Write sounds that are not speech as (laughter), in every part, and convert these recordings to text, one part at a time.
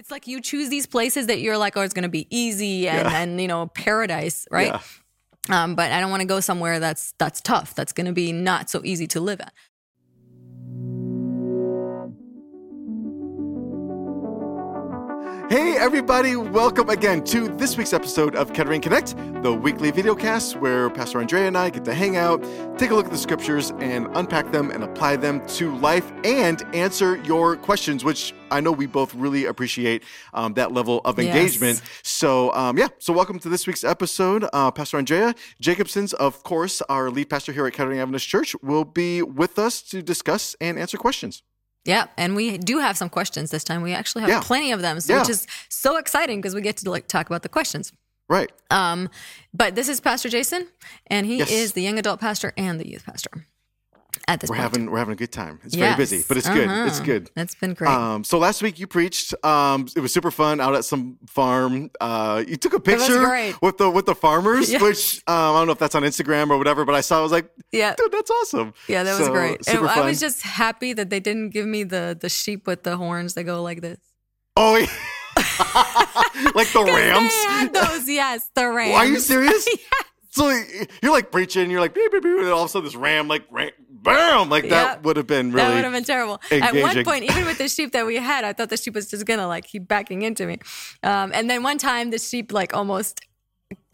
It's like you choose these places that you're like, oh, it's going to be easy and, Yeah. and you know paradise, right? Yeah. Um, but I don't want to go somewhere that's that's tough. That's going to be not so easy to live at. Hey, everybody, welcome again to this week's episode of Kettering Connect, the weekly video cast where Pastor Andrea and I get to hang out, take a look at the scriptures, and unpack them and apply them to life and answer your questions, which I know we both really appreciate um, that level of Yes. engagement. So, um, yeah, so welcome to this week's episode. Uh, pastor Andrea Jakobsons, of course, our lead pastor here at Kettering Adventist Church, will be with us to discuss and answer questions. Yeah, and we do have some questions this time. We actually have Yeah. plenty of them, so, Yeah. which is so exciting because we get to like talk about the questions. Right. Um, but this is Pastor Jason, and he Yes. is the young adult pastor and the youth pastor at this We're point. having we're having a good time. It's very busy, but it's good. Uh-huh. It's good. That's been great. Um, so last week you preached. Um, it was super fun out at some farm. Uh, you took a picture with the with the farmers, Yeah. which um, I don't know if that's on Instagram or whatever. But I saw. I was like, yeah, dude, that's awesome. yeah, that was great. And I was just happy that they didn't give me the the sheep with the horns that go like this. oh, yeah. (laughs) like the (laughs) Rams. Those, yes, the Rams. Are you (laughs) serious? So you're like preaching, you're like, beep, beep, beep, and all of a sudden this ram like ram, bam, like that Yep. would have been really. That would have been terrible. At one point, even with the sheep that we had, I thought the sheep was just gonna like keep backing into me. Um, and then one time, the sheep like almost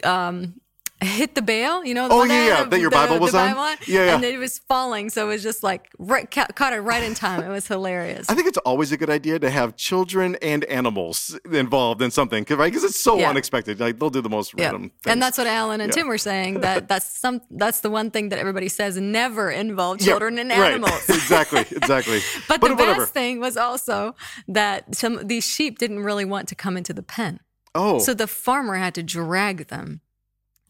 um, hit the bale, You know, Oh, yeah, that yeah, that your the- Bible was on? Bible on, Yeah, yeah. And it was falling, so it was just like right, ca- caught it right in time. It was hilarious. I think it's always a good idea to have children and animals involved in something, right? Because it's so Yeah. unexpected. Like they'll do the most Yeah, random. Things. And that's what Alan and. Tim were saying. (laughs) That that's some that's the one thing that everybody says never involve children and right. (laughs) animals. exactly, exactly. (laughs) But, the whatever. best thing was also that some these sheep didn't really want to come into the pen. Oh, So the farmer had to drag them.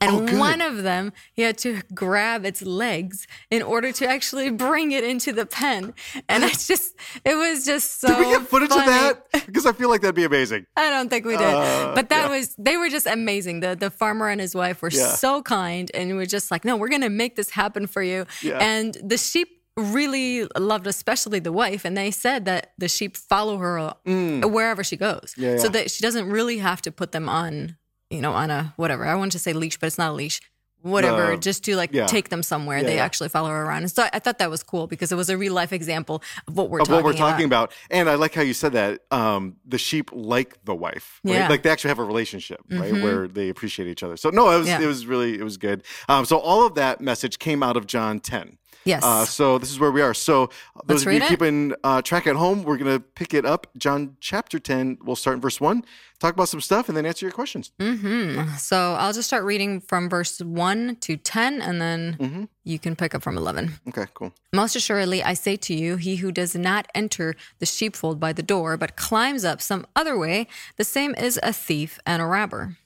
And Oh, one of them, he had to grab its legs in order to actually bring it into the pen. And it's (gasps) just, it was just so. did we get footage funny. of that? Because I feel like that'd be amazing. I don't think we did. Uh, but that yeah. was, they were just amazing. The, the farmer and his wife were Yeah. so kind and were just like, no, we're going to make this happen for you. Yeah. And the sheep really loved, especially the wife. And they said that the sheep follow her wherever she goes. Mm. Yeah, So that she doesn't really have to put them on, you know, on a whatever. I want to say leash, but it's not a leash. Whatever, just to like yeah. take them somewhere. Yeah, they yeah. actually follow her around. And so I thought that was cool because it was a real life example of what we're Of talking what we're talking about. And I like how you said that. Um, the sheep like the wife, right? Yeah. Mm-hmm. Like they actually have a relationship, right, where they appreciate each other. So no, it was it was really it was good. Um, so all of that message came out of John ten. Yes. Uh, so this is where we are. So those of you it. keeping uh, track at home, we're gonna pick it up. John chapter ten. We'll start in verse one, talk about some stuff, and then answer your questions. hmm So I'll just start reading from verse 1 to 10, and then Mm-hmm. you can pick up from 11. Okay, cool. Most assuredly, I say to you, he who does not enter the sheepfold by the door, but climbs up some other way, the same is a thief and a robber.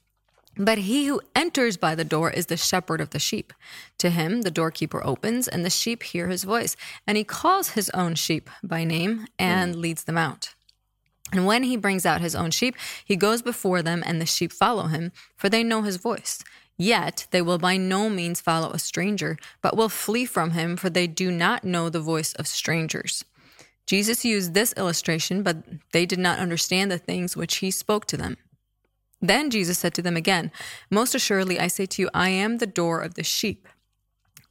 But he who enters by the door is the shepherd of the sheep. To him the doorkeeper opens, and the sheep hear his voice, and he calls his own sheep by name and mm. leads them out. And when he brings out his own sheep, he goes before them, and the sheep follow him, for they know his voice. Yet they will by no means follow a stranger, but will flee from him, for they do not know the voice of strangers. Jesus used this illustration, but they did not understand the things which he spoke to them. Then Jesus said to them again, Most assuredly, I say to you, I am the door of the sheep.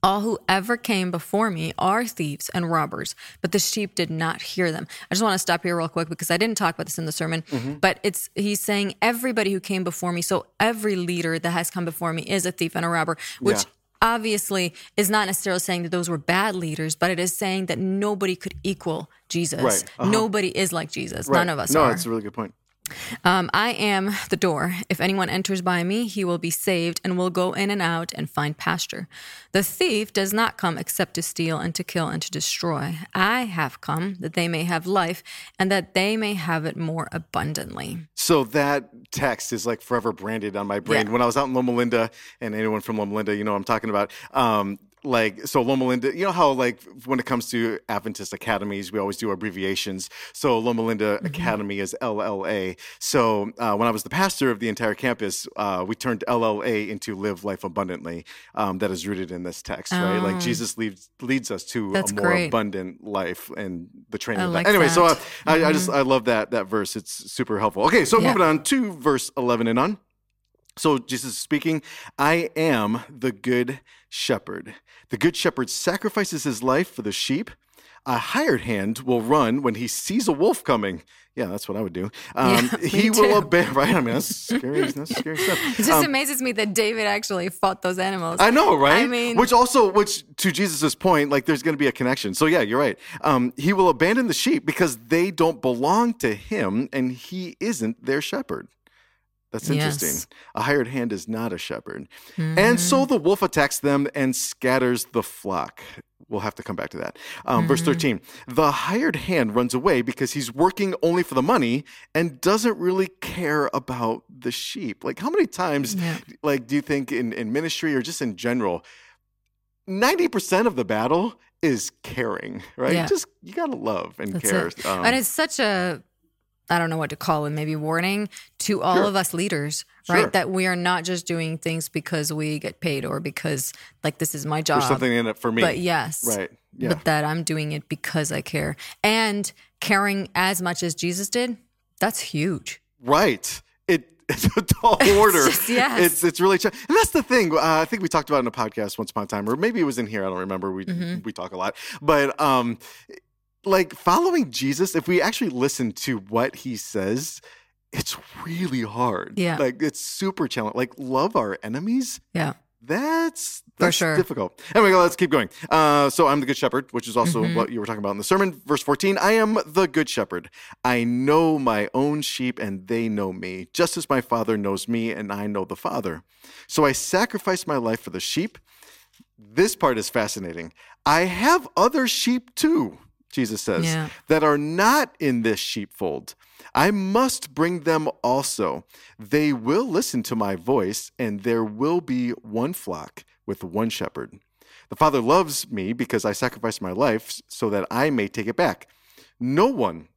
All who ever came before me are thieves and robbers, but the sheep did not hear them. I just want to stop here real quick because I didn't talk about this in the sermon, but it's he's saying everybody who came before me, so every leader that has come before me is a thief and a robber, which Yeah. obviously is not necessarily saying that those were bad leaders, but it is saying that nobody could equal Jesus. Right. Uh-huh. Nobody is like Jesus. Right. None of us no, are. it's a really good point. Um, I am the door. If anyone enters by me, he will be saved and will go in and out and find pasture. The thief does not come except to steal and to kill and to destroy. I have come that they may have life and that they may have it more abundantly. So that text is like forever branded on my brain. Yeah. When I was out in Loma Linda, and anyone from Loma Linda, you know what I'm talking about. Um, like so Loma Linda, you know how like when it comes to Adventist academies, we always do abbreviations. So Loma Linda Mm-hmm. Academy is LLA. So uh, when I was the pastor of the entire campus, uh, we turned LLA into Live Life Abundantly. Um, that is rooted in this text, right? Like Oh. Jesus leads leads us to a more great. abundant life and the training I of that. like Anyway, so uh, that. I, I just I love that that verse. It's super helpful. Okay, so Yeah. moving on to verse eleven and on. So Jesus is speaking, I am the good shepherd. The good shepherd sacrifices his life for the sheep. A hired hand will run when he sees a wolf coming. Yeah, that's what I would do. Um, (laughs) Yeah, he will too. obey. (laughs) Right? I mean, that's scary. That's (laughs) scary stuff. It just Um, amazes me that David actually fought those animals. I know, right? I mean- which also, which to Jesus's point, like there's going to be a connection. So yeah, you're right. Um, he will abandon the sheep because they don't belong to him, and he isn't their shepherd. That's interesting. Yes. A hired hand is not a shepherd, and so the wolf attacks them and scatters the flock. We'll have to come back to that. Um, Verse 13 The hired hand runs away because he's working only for the money and doesn't really care about the sheep. Like, how many times, Yeah. like, do you think in, in ministry or just in general, 90% of the battle is caring, right? Yeah. Just, you got to love and That's care. Um, and it's such a, I don't know what to call it, maybe warning to all Sure. of us leaders, Sure. right? That we are not just doing things because we get paid or because like this is my job. there's something in it for me. But yes. Right. Yeah. But that I'm doing it because I care. And caring as much as Jesus did, that's huge. Right. It (laughs) it's a tall (laughs) order. just- yes. It's it's really ch- and that's the thing. Uh, I think we talked about in a podcast once upon a time, or maybe it was in here. I don't remember. We Mm-hmm. we talk a lot, but um, like following Jesus, if we actually listen to what he says. It's really hard. Yeah. Like it's super challenging. Like love our enemies. Yeah. That's For that's sure. difficult. Anyway, let's keep going. Uh, so I'm the good shepherd, which is also Mm-hmm. what you were talking about in the sermon. Verse 14, I am the good shepherd. I know my own sheep and they know me, just as my father knows me and I know the father. So I sacrifice my life for the sheep. This part is fascinating. I have other sheep too, Jesus says, Yeah. that are not in this sheepfold. I must bring them also. They will listen to my voice, and there will be one flock with one shepherd. The Father loves me because I sacrificed my life so that I may take it back. No one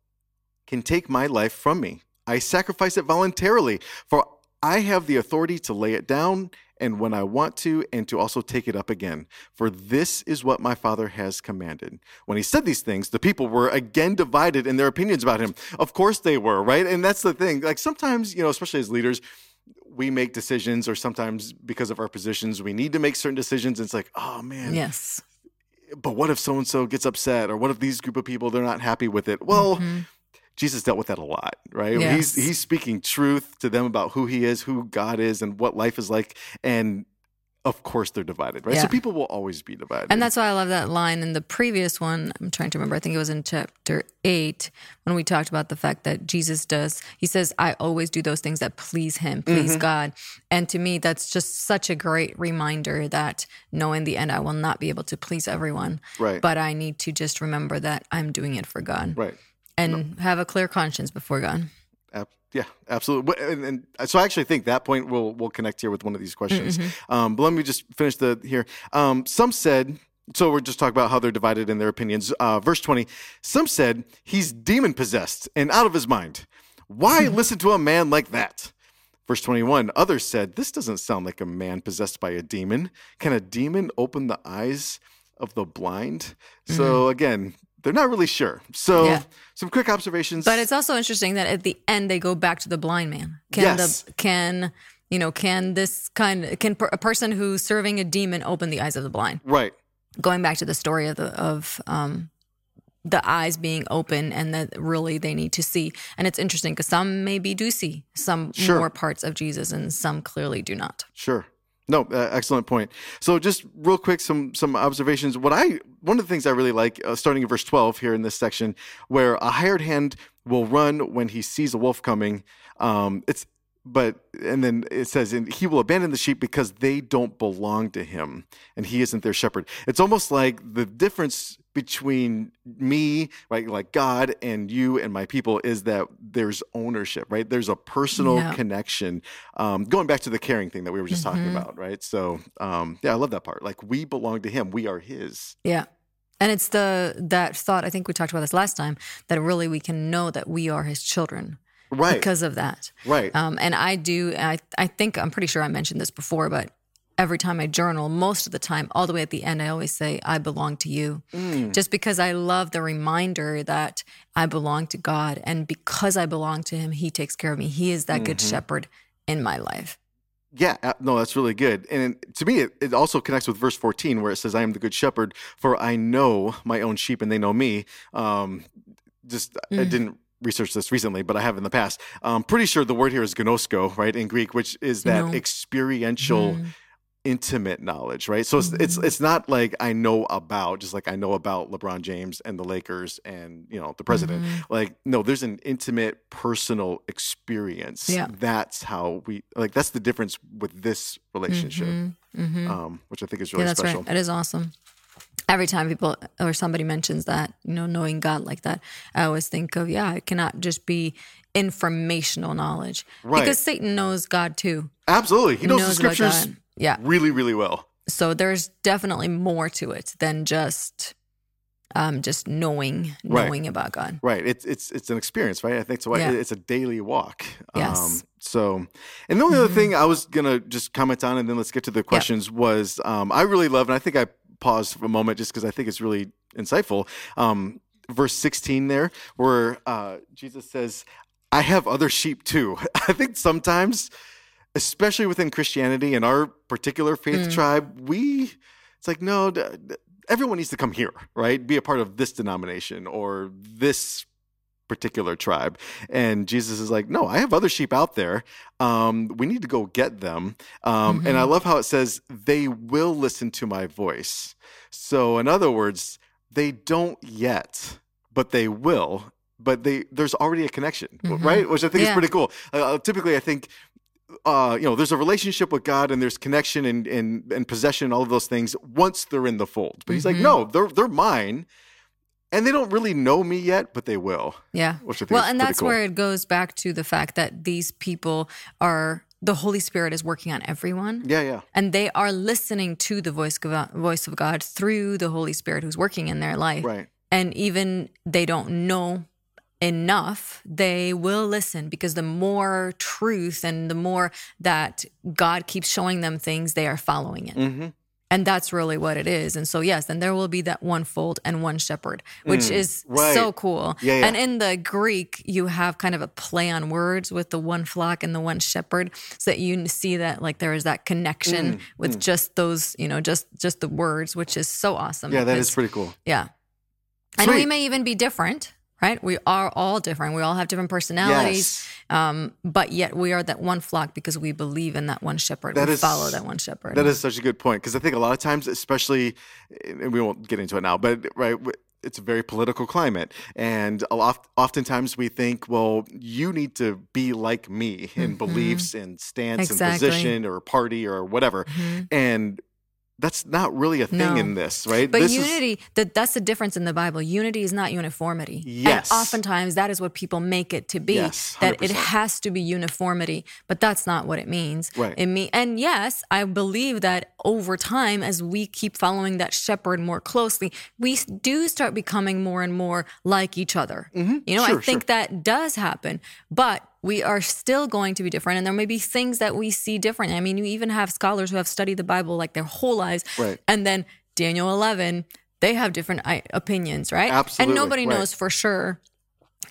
can take my life from me. I sacrifice it voluntarily, for I have the authority to lay it down and when I want to, and to also take it up again. For this is what my Father has commanded. When he said these things, the people were again divided in their opinions about him. Of course they were, right? And that's the thing. Like sometimes, you know, especially as leaders, we make decisions, or sometimes because of our positions, we need to make certain decisions. And it's like, oh man, Yes. but what if so and so gets upset or what if these group of people they're not happy with it well mm-hmm. Jesus dealt with that a lot right Yes. he's he's speaking truth to them about who he is who god is and what life is like and of course they're divided right so people will always be divided And that's why I love that line in the previous one. I'm trying to remember. I think it was in chapter eight when we talked about the fact that Jesus does. He says, "I always do those things that please Him, please Mm-hmm. God." And to me, that's just such a great reminder that no, in the end, I will not be able to please everyone. Right. But I need to just remember that I'm doing it for God right and have a clear conscience before God. Yeah, absolutely. And, and so I actually think that point will will connect here with one of these questions. Um, but let me just finish the here. Um, some said. So we're just talking about how they're divided in their opinions. Uh, verse twenty. Some said he's demon possessed and out of his mind. Why (laughs) listen to a man like that? Verse 21 Others said, This doesn't sound like a man possessed by a demon. Can a demon open the eyes of the blind? So again, they're not really sure. So Yeah. some quick observations. But it's also interesting that at the end they go back to the blind man. Can Yes. the can you know can this kind can per- a person who's serving a demon open the eyes of the blind? right. Going back to the story of the of um the eyes being open and that really they need to see. And it's interesting because some maybe do see some Sure. more parts of Jesus and some clearly do not. Sure. No, uh, excellent point. So, just real quick, some some observations. What I one of the things I really like, uh, starting in verse twelve here in this section, where a hired hand will run when he sees a wolf coming. Um, it's but and then it says and he will abandon the sheep because they don't belong to him and he isn't their shepherd. It's almost like the difference between me right like god and you and my people is that there's ownership right? There's a personal Yeah. connection. Um, going back to the caring thing that we were just talking Mhm. about right? So um, yeah i love that part. Like we belong to him. We are his. Yeah. And it's the that thought I think we talked about this last time that really we can know that we are his children right because of that. right Um, and I do I I think I'm pretty sure I mentioned this before, but every time I journal, most of the time, all the way at the end, I always say, I belong to you. Mm. Just because I love the reminder that I belong to God. And because I belong to Him, He takes care of me. He is that good Mhm. shepherd in my life. Yeah, uh, no, that's really good. And to me, it, it also connects with verse 14 where it says, I am the good shepherd, for I know my own sheep and they know me. Um, just, I Mm. didn't research this recently, but I have in the past. I'm pretty sure the word here is gnosko, right, in Greek, which is that No. experiential, Mm. intimate knowledge, right? So it's, it's Mhm. it's not like I know about, just like I know about LeBron James and the Lakers and, you know, the president. Mhm. Like, no, there's an intimate personal experience. Yeah. That's how we like that's the difference with this relationship. Mhm. Mhm. Um, which I think is really yeah, that's special. right. That is awesome. Every time people or somebody mentions that, you know, knowing God like that, I always think of, yeah, it cannot just be informational knowledge. Right. Because Satan knows God too. Absolutely. He knows, the scriptures Yeah. really, really well. So there's definitely more to it than just um just knowing Right. knowing about God. Right. It's it's it's an experience, right? I think so. Yeah. It's a daily walk. Um, Yes. so, and the only other Mhm. thing I was gonna just comment on, and then let's get to the questions. Was um, I really love, and I think I paused for a moment just because I think it's really insightful. Um, verse sixteen there, where uh, Jesus says, "I have other sheep too." (laughs) I think sometimes, especially within Christianity and our particular faith Mm. tribe, we it's like no. D- d- Everyone needs to come here, right? Be a part of this denomination or this particular tribe. And Jesus is like, no, I have other sheep out there. Um, we need to go get them. Um, And I love how it says, they will listen to my voice. So, in other words, they don't yet, but they will. But they there's already a connection, Mhm. right? Which I think is pretty cool. Uh, typically, I think uh, you know, there's a relationship with God and there's connection and, and, and possession, all of those things once they're in the fold. But he's like, Mhm. no, they're, they're mine and they don't really know me yet, but they will. Yeah. Which I think Well, and that's cool. where it goes back to the fact that these people are the Holy Spirit is working on everyone. Yeah, yeah. And they are listening to the voice of, voice of God through the Holy Spirit who's working in their life. Right. And even they don't know enough, they will listen because the more truth and the more that God keeps showing them things, they are following it. hmm And that's really what it is. And so, yes, then there will be that one fold and one shepherd, which Mm, is right. so cool. Yeah, yeah. And in the Greek, you have kind of a play on words with the one flock and the one shepherd, so that you see that like there is that connection Mm, with just those, you know, just just the words, which is so awesome. Yeah, that is pretty cool. yeah. And we may even be different, right? We are all different. We all have different personalities, Yes. um, but yet we are that one flock because we believe in that one shepherd. That we is- follow that one shepherd. That is such a good point because I think a lot of times, especially, and we won't get into it now, but right, it's a very political climate, and a lot, oftentimes we think, well, you need to be like me in Mhm. beliefs and stance Exactly. and position or party or whatever, Mhm. and that's not really a thing No. in this, right? But this is- unity, that that's the difference in the Bible. Unity is not uniformity. Yes. And oftentimes that is what people make it to be. Yes, that it has to be uniformity, but that's not what it means. Right. It mean, and yes, I believe that over time, as we keep following that shepherd more closely, we do start becoming more and more like each other. Mhm. You know, Sure, I think that does happen, but we are still going to be different. And there may be things that we see different. I mean, you even have scholars who have studied the Bible like their whole lives. Right. And then Daniel 11, they have different opinions, right? Absolutely, And nobody right. knows for sure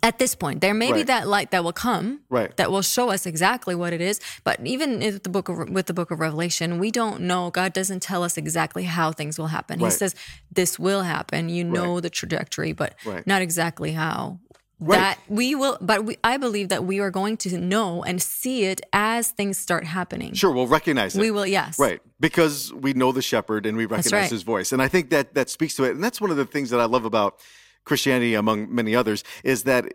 at this point. There may be that light that will come. Right. That will show us exactly what it is, but even with the book of with the book of Revelation, we don't know. God doesn't tell us exactly how things will happen. He says this will happen. You know the trajectory, but Right. not exactly how. Right. That we will, but we, I believe that we are going to know and see it as things start happening. Sure, we'll recognize it. We will, yes. Right. Because we know the shepherd and we recognize right. his voice. And I think that that speaks to it. And that's one of the things that I love about Christianity, among many others, is that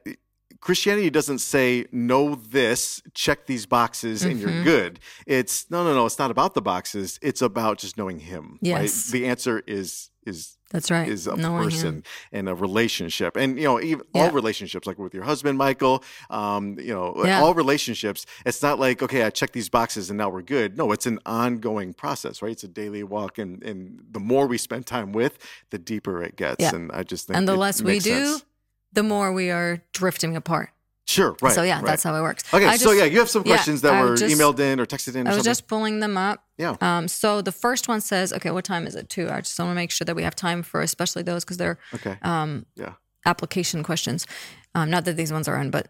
Christianity doesn't say know this, check these boxes, and Mm-hmm. you're good. It's no, no, no. It's not about the boxes. It's about just knowing Him. Yes. Right? The answer is is That's right. is a Knowing person and a relationship, and you know, even Yeah. all relationships, like with your husband, Michael. Um, you know, Yeah. all relationships. It's not like okay, I check these boxes and now we're good. No, it's an ongoing process, right? It's a daily walk, and and the more we spend time with, the deeper it gets. Yeah. And I just think And the less we do, sense. the more we are drifting apart. Sure, right. so yeah, right. that's how it works. Okay, I so yeah, you have some yeah, questions that were just- emailed in or texted in or I was something. just pulling them up. yeah. Um, so the first one says, okay, what time is it? Too. I just want to make sure that we have time for especially those because they're Okay. um, Yeah. application questions. Um, not that these ones are in, but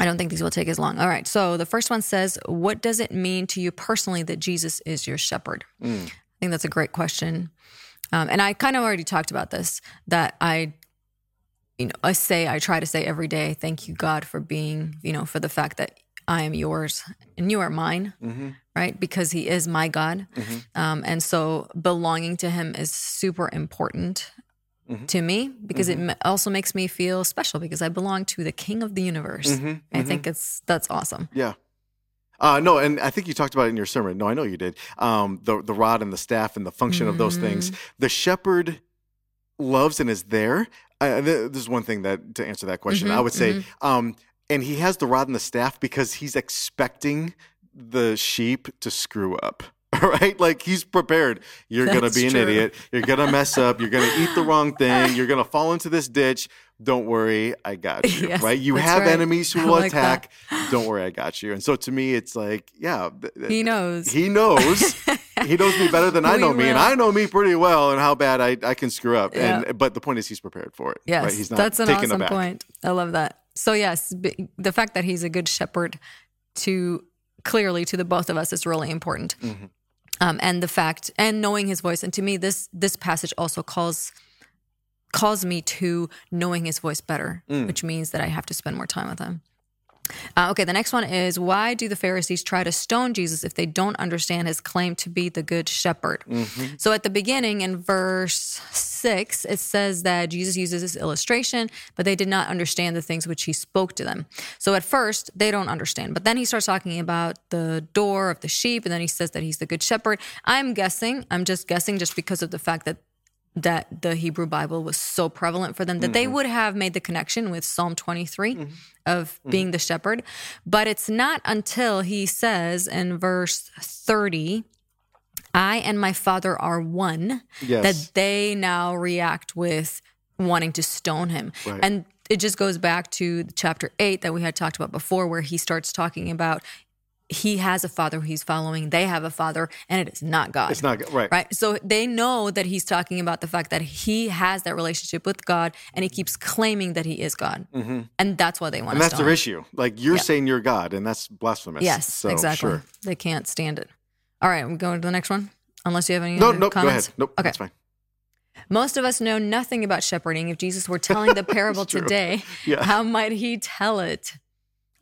I don't think these will take as long. All right. So the first one says, what does it mean to you personally that Jesus is your shepherd? Mm. I think that's a great question. Um, and I kind of already talked about this that I, you know, I say, I try to say every day, thank you, God, for being, you know, for the fact that I am yours and you are mine, Mm-hmm. right? Because he is my God. Um, and so belonging to him is super important Mhm. to me because it also makes me feel special because I belong to the king of the universe. Mhm, I think it's that's awesome. Yeah. Uh, no, and I think you talked about it in your sermon. No, I know you did. Um, the the rod and the staff and the function of those things. Mm-hmm. The shepherd loves and is there. Uh, this is one thing that to answer that question, Mhm, I would say, um, and he has the rod and the staff because he's expecting the sheep to screw up. (laughs) Right? Like he's prepared. You're going to be an true. idiot. You're going to mess up. You're going to eat the wrong thing. (laughs) You're going to fall into this ditch. Don't worry. I got you. Yes, right? You have right. enemies who I will like that. attack. Don't worry. I got you. And so to me, it's like, yeah, He knows. he knows. (laughs) he knows me better than I (laughs) know me, and. I know me pretty well and how bad I, I can screw up. Yeah. And but the point is, he's prepared for it. yes, right? He's not that's an awesome aback. point. I love that. So yes, b- the fact that he's a good shepherd to clearly to the both of us is really important. Mm-hmm. Um, and the fact and knowing his voice, and to me, this this passage also calls calls me to knowing his voice better, Mm. which means that I have to spend more time with him. Uh, okay, the next one is why do the Pharisees try to stone Jesus if they don't understand his claim to be the good shepherd? Mm-hmm. So at the beginning in verse six, it says that Jesus uses this illustration, but they did not understand the things which he spoke to them. So at first, they don't understand. But then he starts talking about the door of the sheep, and then he says that he's the good shepherd. I'm guessing, I'm just guessing just because of the fact that that the Hebrew Bible was so prevalent for them that they mm-hmm. would have made the connection with Psalm 23 mm-hmm. of mm-hmm. being the shepherd. But it's not until he says in verse 30, I and my father are one, Yes. that they now react with wanting to stone him. Right. And it just goes back to chapter 8 that we had talked about before, where he starts talking about he has a father who he's following, they have a father, and it is not God It's not. Right. right? So they know that he's talking about the fact that he has that relationship with God, and he keeps claiming that he is God, and that's why they want Mm-hmm. And that's their him. issue. Like you're Yeah. saying you're God, and that's blasphemous. Yes, So, exactly. Sure. They can't stand it. All right, we going to the next one. Unless you have any No, other no, go comments. ahead. Nope, Okay. that's fine. Most of us know nothing about shepherding. If Jesus were telling the (laughs) parable today, Yeah. how might he tell it?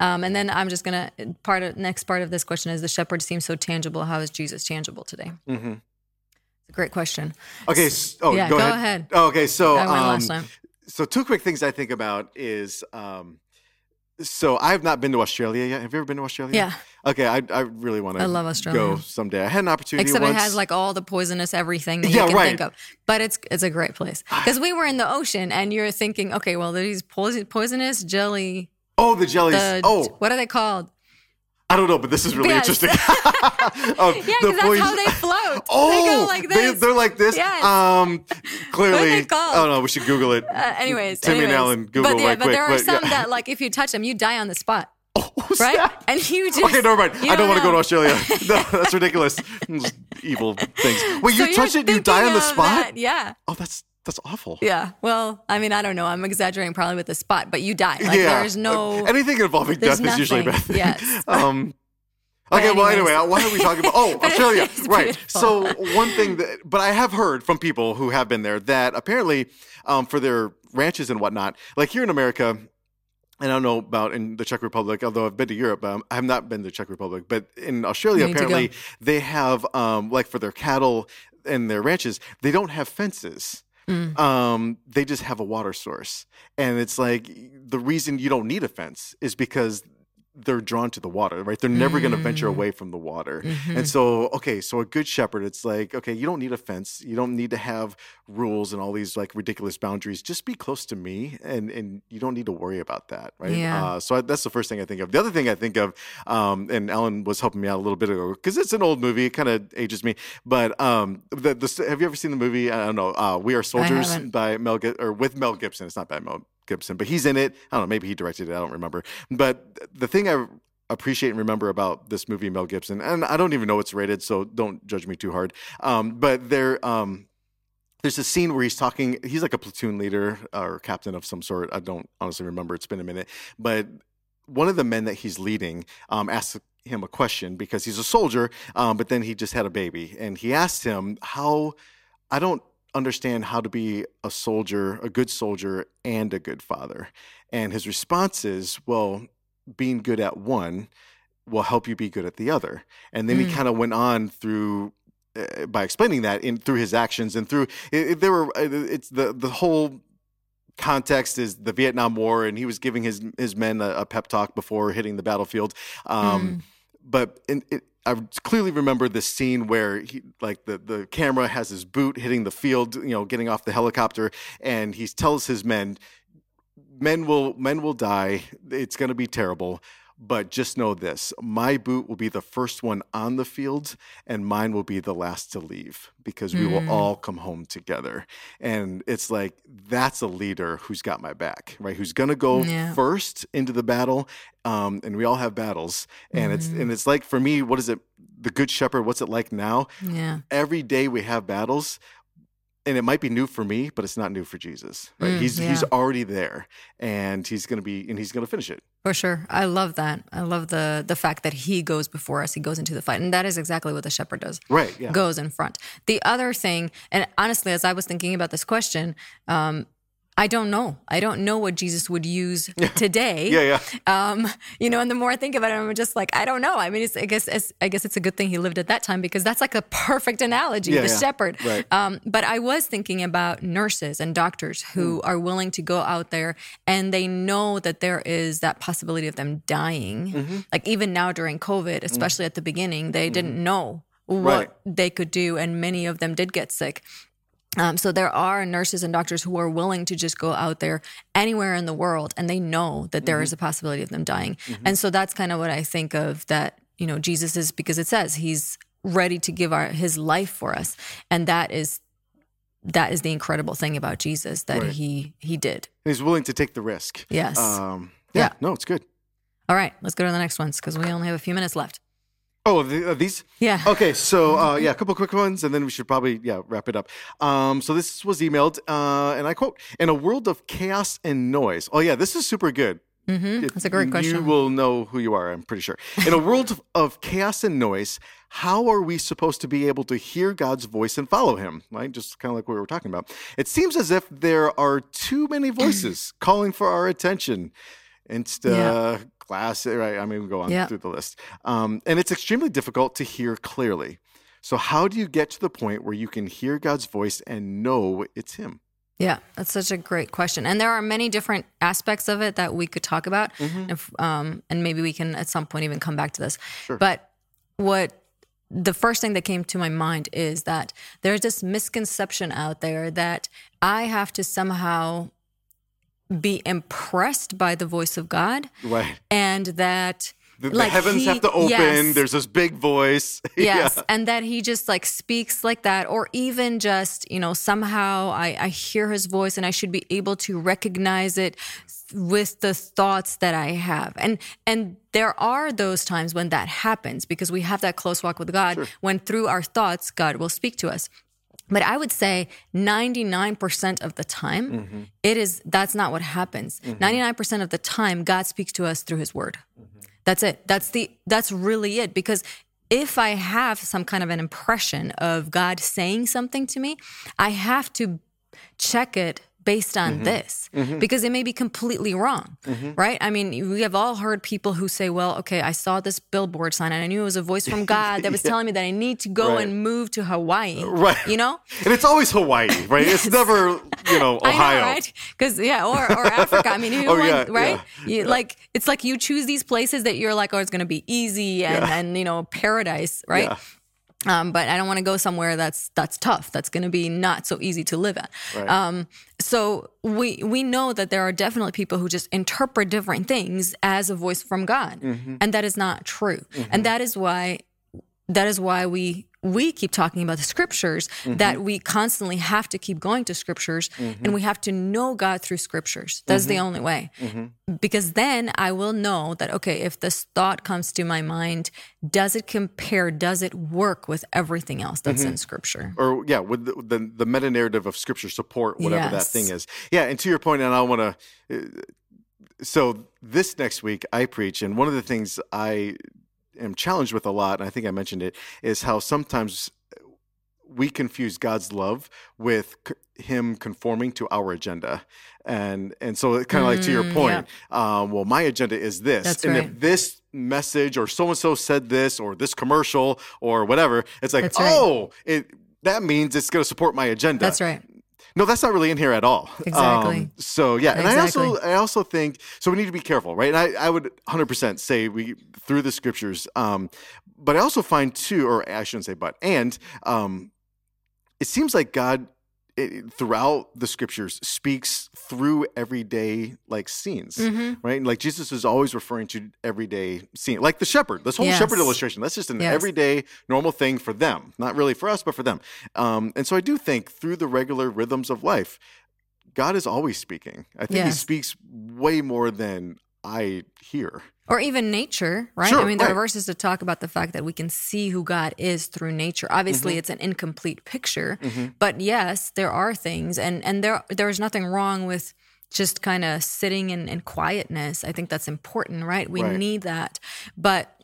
Um, and then I'm just gonna part of next part of this question is the shepherd seems so tangible. How is Jesus tangible today? Mhm. It's a great question. Okay. s- Oh, Yeah, go, go ahead. ahead. Oh, okay. So, um, so two quick things I think about is, um, so I've not been to Australia yet. Have you ever been to Australia? Yeah. Okay. I, I really want to. I love Australia. Go someday. I had an opportunity. Except once. it has like all the poisonous everything that Yeah, you can right. think of. But it's it's a great place because we were in the ocean and you're thinking, okay, well, these poison, poisonous jelly. Oh, the jellies. The, oh, what are they called? I don't know, but this is really Yes. interesting. oh, (laughs) (laughs) Yeah, because that's how they float. Oh, they go like this. They, are like this. Yes. Um, clearly. What are they called? Oh no, we should Google it. uh, anyways, Timmy anyways. and Alan Google but yeah, right but quick. there are but, some yeah. that like if you touch them, you die on the spot, (laughs) Oh, right? that? And you just Okay, never mind. I don't want to go to. Australia. no, that's ridiculous. Evil things. Wait, you touch it, you die on the spot? that, Yeah. Oh, that's that's awful. Yeah. Well, I mean, I don't know. I'm exaggerating probably with the spot, but you die. Like yeah. there's no. Anything involving death is usually a bad nothing. thing. Yes. (laughs) Um, okay, well, anyway, why are we talking about? Oh, (laughs) Australia, right? beautiful. So one thing that, but I have heard from people who have been there that apparently, um, for their ranches and whatnot, like here in America, and I don't know about in the Czech Republic, although I've been to Europe, um, I have not been to the Czech Republic, but in Australia, You need to go. apparently they have, um, like for their cattle and their ranches, they don't have fences. Um, they just have a water source. And it's like the reason you don't need a fence is because they're drawn to the water, right? They're never going to venture Mm. away from the water. Mm-hmm. And so, okay, so a good shepherd, it's like, okay, you don't need a fence. You don't need to have rules and all these like ridiculous boundaries. Just be close to me and and you don't need to worry about that, right? Yeah. Uh, so I, that's the first thing I think of. The other thing I think of, um, and Alan was helping me out a little bit ago because it's an old movie, it kind of ages me. But um, the, the have you ever seen the movie? I don't know. Uh, we Are Soldiers by Mel Gib- or with Mel Gibson. It's not by Mel Gibson, but he's in it. I don't know. Maybe he directed it. I don't remember. But the thing I appreciate and remember about this movie, Mel Gibson, and I don't even know what's rated, so don't judge me too hard. Um, but there, um, there's a scene where he's talking. He's like a platoon leader or captain of some sort. I don't honestly remember. It's been a minute, but one of the men that he's leading um, asks him a question because he's a soldier, um, but then he just had a baby, and he asked him how. I don't understand how to be a soldier, a good soldier, and a good father. And his response is, well, being good at one will help you be good at the other. And then he Mm. kind of went on through uh, by explaining that in through his actions and through it, it- there were uh, it's the the whole context is the Vietnam War and he was giving his his men a, a pep talk before hitting the battlefield. Um, But in, it, I clearly remember this scene where he like the the camera has his boot hitting the field, you know, getting off the helicopter, and he tells his men, "Men will men will die. It's going to be terrible." But just know this my boot will be the first one on the field, and mine will be the last to leave because we will Mm. all come home together. And it's like, that's a leader who's got my back, right? Who's going to go Yeah. first into the battle. Um, and we all have battles. And it's, Mm-hmm. and it's like, for me, what is it? The Good Shepherd, what's it like now? Yeah. Every day we have battles. And it might be new for me, but it's not new for Jesus. Right? Mm, he's he's already there, and he's gonna be and he's gonna finish it. For sure. I love that. I love the the fact that he goes before us. He goes into the fight. And that is exactly what the shepherd does. Right? Yeah. Goes in front. The other thing, and honestly, as I was thinking about this question, um, I don't know. I don't know what Jesus would use (laughs) today. Yeah, yeah. Um, you know, and the more I think about it, I'm just like, I don't know. I mean, it's, I guess it's, I guess it's a good thing he lived at that time because that's like a perfect analogy, Yeah, the yeah. shepherd. Right. Um, but I was thinking about nurses and doctors who Mm. are willing to go out there and they know that there is that possibility of them dying. Mm-hmm. Like even now during COVID, especially at the beginning, they didn't know what Mm. Right. they could do, and many of them did get sick. Um, so there are nurses and doctors who are willing to just go out there anywhere in the world, and they know that there is a possibility of them dying. And so that's kind of what I think of that. You know, Jesus is because it says he's ready to give our his life for us, and that is that is the incredible thing about Jesus that Right. he he did. He's willing to take the risk. Yes. Um, yeah, Yeah. No, it's good. All right, let's go to the next ones because we only have a few minutes left. Oh, the, uh, these. Yeah. Okay, so uh, yeah, a couple quick ones, and then we should probably yeah wrap it up. Um, so this was emailed, uh, and I quote: "In a world of chaos and noise." Oh yeah, this is super good. hmm If That's a great question. You will know who you are, I'm pretty sure. In a world of- of chaos and noise, how are we supposed to be able to hear God's voice and follow Him? Right, just kind of like what we were talking about. It seems as if there are too many voices calling for our attention. Insta, Yeah. Glass, right? I mean, we go on Yeah. through the list, um, and it's extremely difficult to hear clearly. So, how do you get to the point where you can hear God's voice and know it's Him? Yeah, that's such a great question, and there are many different aspects of it that we could talk about, if, um, and maybe we can at some point even come back to this. Sure. But what the first thing that came to my mind is that there's this misconception out there that I have to somehow be impressed by the voice of God, Right. and that The, the like, heavens he- have to open. yes. There's this big voice. (laughs) Yes, Yeah. and that he just like speaks like that, or even just you know somehow I, I hear his voice and I should be able to recognize it with the thoughts that I have, and and there are those times when that happens because we have that close walk with God when through our thoughts God will speak to us. But I would say 99% of the time, mm-hmm. it is that's not what happens. Mm-hmm. 99% of the time, God speaks to us through his word. Mm-hmm. That's it. That's the that's really it because if I have some kind of an impression of God saying something to me, I have to check it based on mm-hmm. this mm-hmm. because it may be completely wrong, mm-hmm. right? I mean, we have all heard people who say, well, okay, I saw this billboard sign and I knew it was a voice from God that was (laughs) telling me that I need to go Right. and move to Hawaii. Uh, right. You know? And it's always Hawaii, right? It's (laughs) never, you know, Ohio. Know, right? Because yeah, or, or Africa. I mean, Oh, want- yeah, right? yeah, You, Like it's like you choose these places that you're like, oh, it's going to be easy and and you know paradise, right? Um, but I don't want to go somewhere that's that's tough. That's going to be not so easy to live at. Right. Um, so we we know that there are definitely people who just interpret different things as a voice from God, Mm-hmm. and that is not true. And that is why that is why we we keep talking about the scriptures Mm-hmm. that we constantly have to keep going to scriptures and we have to know God through scriptures. That's Mm-hmm. the only way. Because then I will know that okay, if this thought comes to my mind, does it compare, does it work with everything else that's Mm-hmm. in scripture? or yeah, with the, the, the meta narrative of scripture support whatever that thing is. Yeah, and to your point, and I want to. So this next week I preach, and one of the things I am challenged with a lot, and I think I mentioned it, is how sometimes we confuse God's love with c- Him conforming to our agenda, and and so kind of like to your Mm, point, um, well, my agenda is this, That's and right. if this message or so and so said this or this commercial or whatever, it's like, That's right. oh, it that means it's going to support my agenda. That's right. No, that's not really in here at all. Exactly. Um, so yeah, and I also I also think so. We need to be careful, right? And I, I would 100 percent say we through the scriptures, um, but I also find too, or I shouldn't say but, and um, it seems like God it, throughout the scriptures speaks through everyday like scenes, Mm-hmm. right? Like Jesus is always referring to everyday scene, like the shepherd. This whole Yes. shepherd illustration. That's just an Yes. everyday normal thing for them, not really for us, but for them. Um, and so I do think through the regular rhythms of life, God is always speaking. I think He speaks way more than I hear. Or even nature, right? Sure, I mean, there right. are verses to talk about the fact that we can see who God is through nature. Obviously, Mm-hmm. it's an incomplete picture, mm-hmm. but yes, there are things, and and there there's nothing wrong with just kind of sitting in, in quietness. I think that's important, right? We Right. need that, but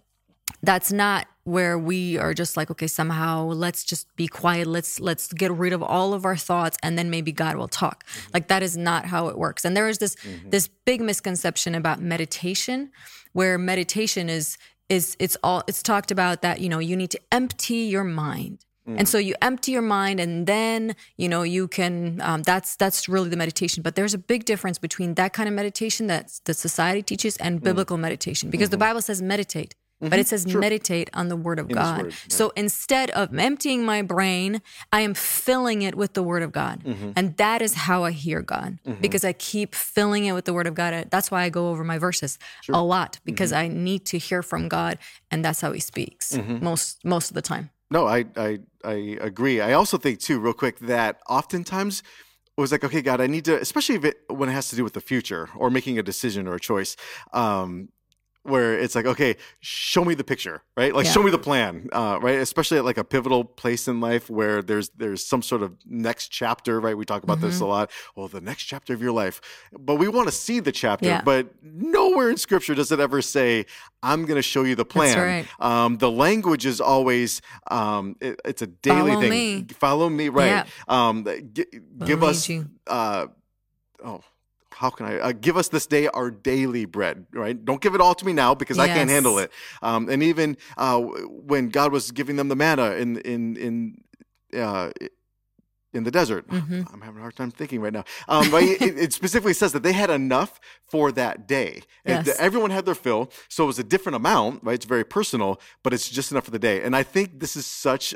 that's not where we are just like okay somehow let's just be quiet let's let's get rid of all of our thoughts and then maybe god will talk mm-hmm. like that is not how it works and there is this mm-hmm. this big misconception about meditation where meditation is is it's all it's talked about that you know you need to empty your mind. Mm. And so you empty your mind and then you know you can um, that's that's really the meditation. But there's a big difference between that kind of meditation that the society teaches and mm. biblical meditation because the mm-hmm. bible says meditate but it mm-hmm. says meditate on the word of god. word, so instead of emptying my brain i am filling it with the word of god. Mm-hmm. And that is how i hear god mm-hmm. because i keep filling it with the word of god. That's why i go over my verses a lot because i need to hear from god and that's how he speaks most most of the time. No, I, I I agree. I also think too, real quick, that oftentimes it was like, okay, God, I need to, especially if it when it has to do with the future or making a decision or a choice. Um, where it's like, okay, show me the picture, right? Like, Yeah. show me the plan, uh, right? Especially at like a pivotal place in life where there's there's some sort of next chapter, right? We talk about this Mm-hmm. a lot. Well, the next chapter of your life, but we want to see the chapter. Yeah. But nowhere in Scripture does it ever say, "I'm going to show you the plan." right. Um, the language is always um, it- it's a daily Follow thing. me. Follow me, right? Yeah. Um, g- give us. you. Uh, oh, how can I uh, give us this day our daily bread? Right? Don't give it all to me now because I can't handle it. Um, and even uh, when God was giving them the manna in in in. Uh, in the desert, (sighs) Mhm. I'm having a hard time thinking right now. Um, but it, it specifically says that they had enough for that day. And Yes. everyone had their fill, so it was a different amount, right? It's very personal, but it's just enough for the day. And I think this is such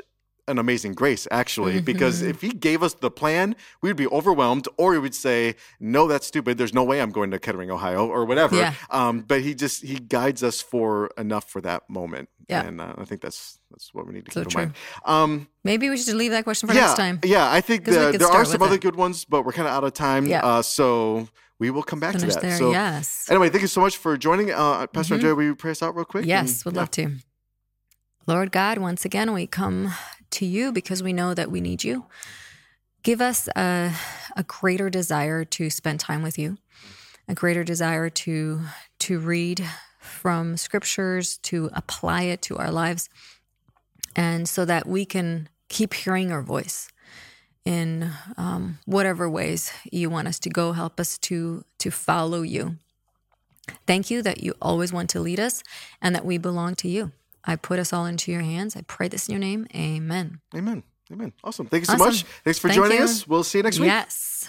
an amazing grace, actually, because Mhm. if he gave us the plan, we'd be overwhelmed, or he would say, "No, that's stupid. There's no way I'm going to Kettering, Ohio, or whatever." Yeah. Um, but he just he guides us for enough for that moment, Yeah. and uh, I think that's that's what we need to So keep true. in mind. Um, Maybe we should leave that question for yeah, next time. Yeah, I think the, there are some other it. good ones, but we're kind of out of time. Yeah. Uh, so we will come back Finish to that. there. so yes. anyway, thank you so much for joining. Uh, Pastor Mhm. Andrea, will you pray us out real quick? Yes, And- would yeah. love to. Lord God, once again, we come to you because we know that we need you. Give us a, a greater desire to spend time with you, a greater desire to to read from scriptures, to apply it to our lives, and so that we can keep hearing your voice in um, whatever ways you want us to go. Help us to to follow you. Thank you that you always want to lead us and that we belong to you. I put us all into your hands. I pray this in your name. Amen. Amen. Amen. Awesome. Thank you so awesome. much. Thanks for Thank joining you. us. We'll see you next week. Yes.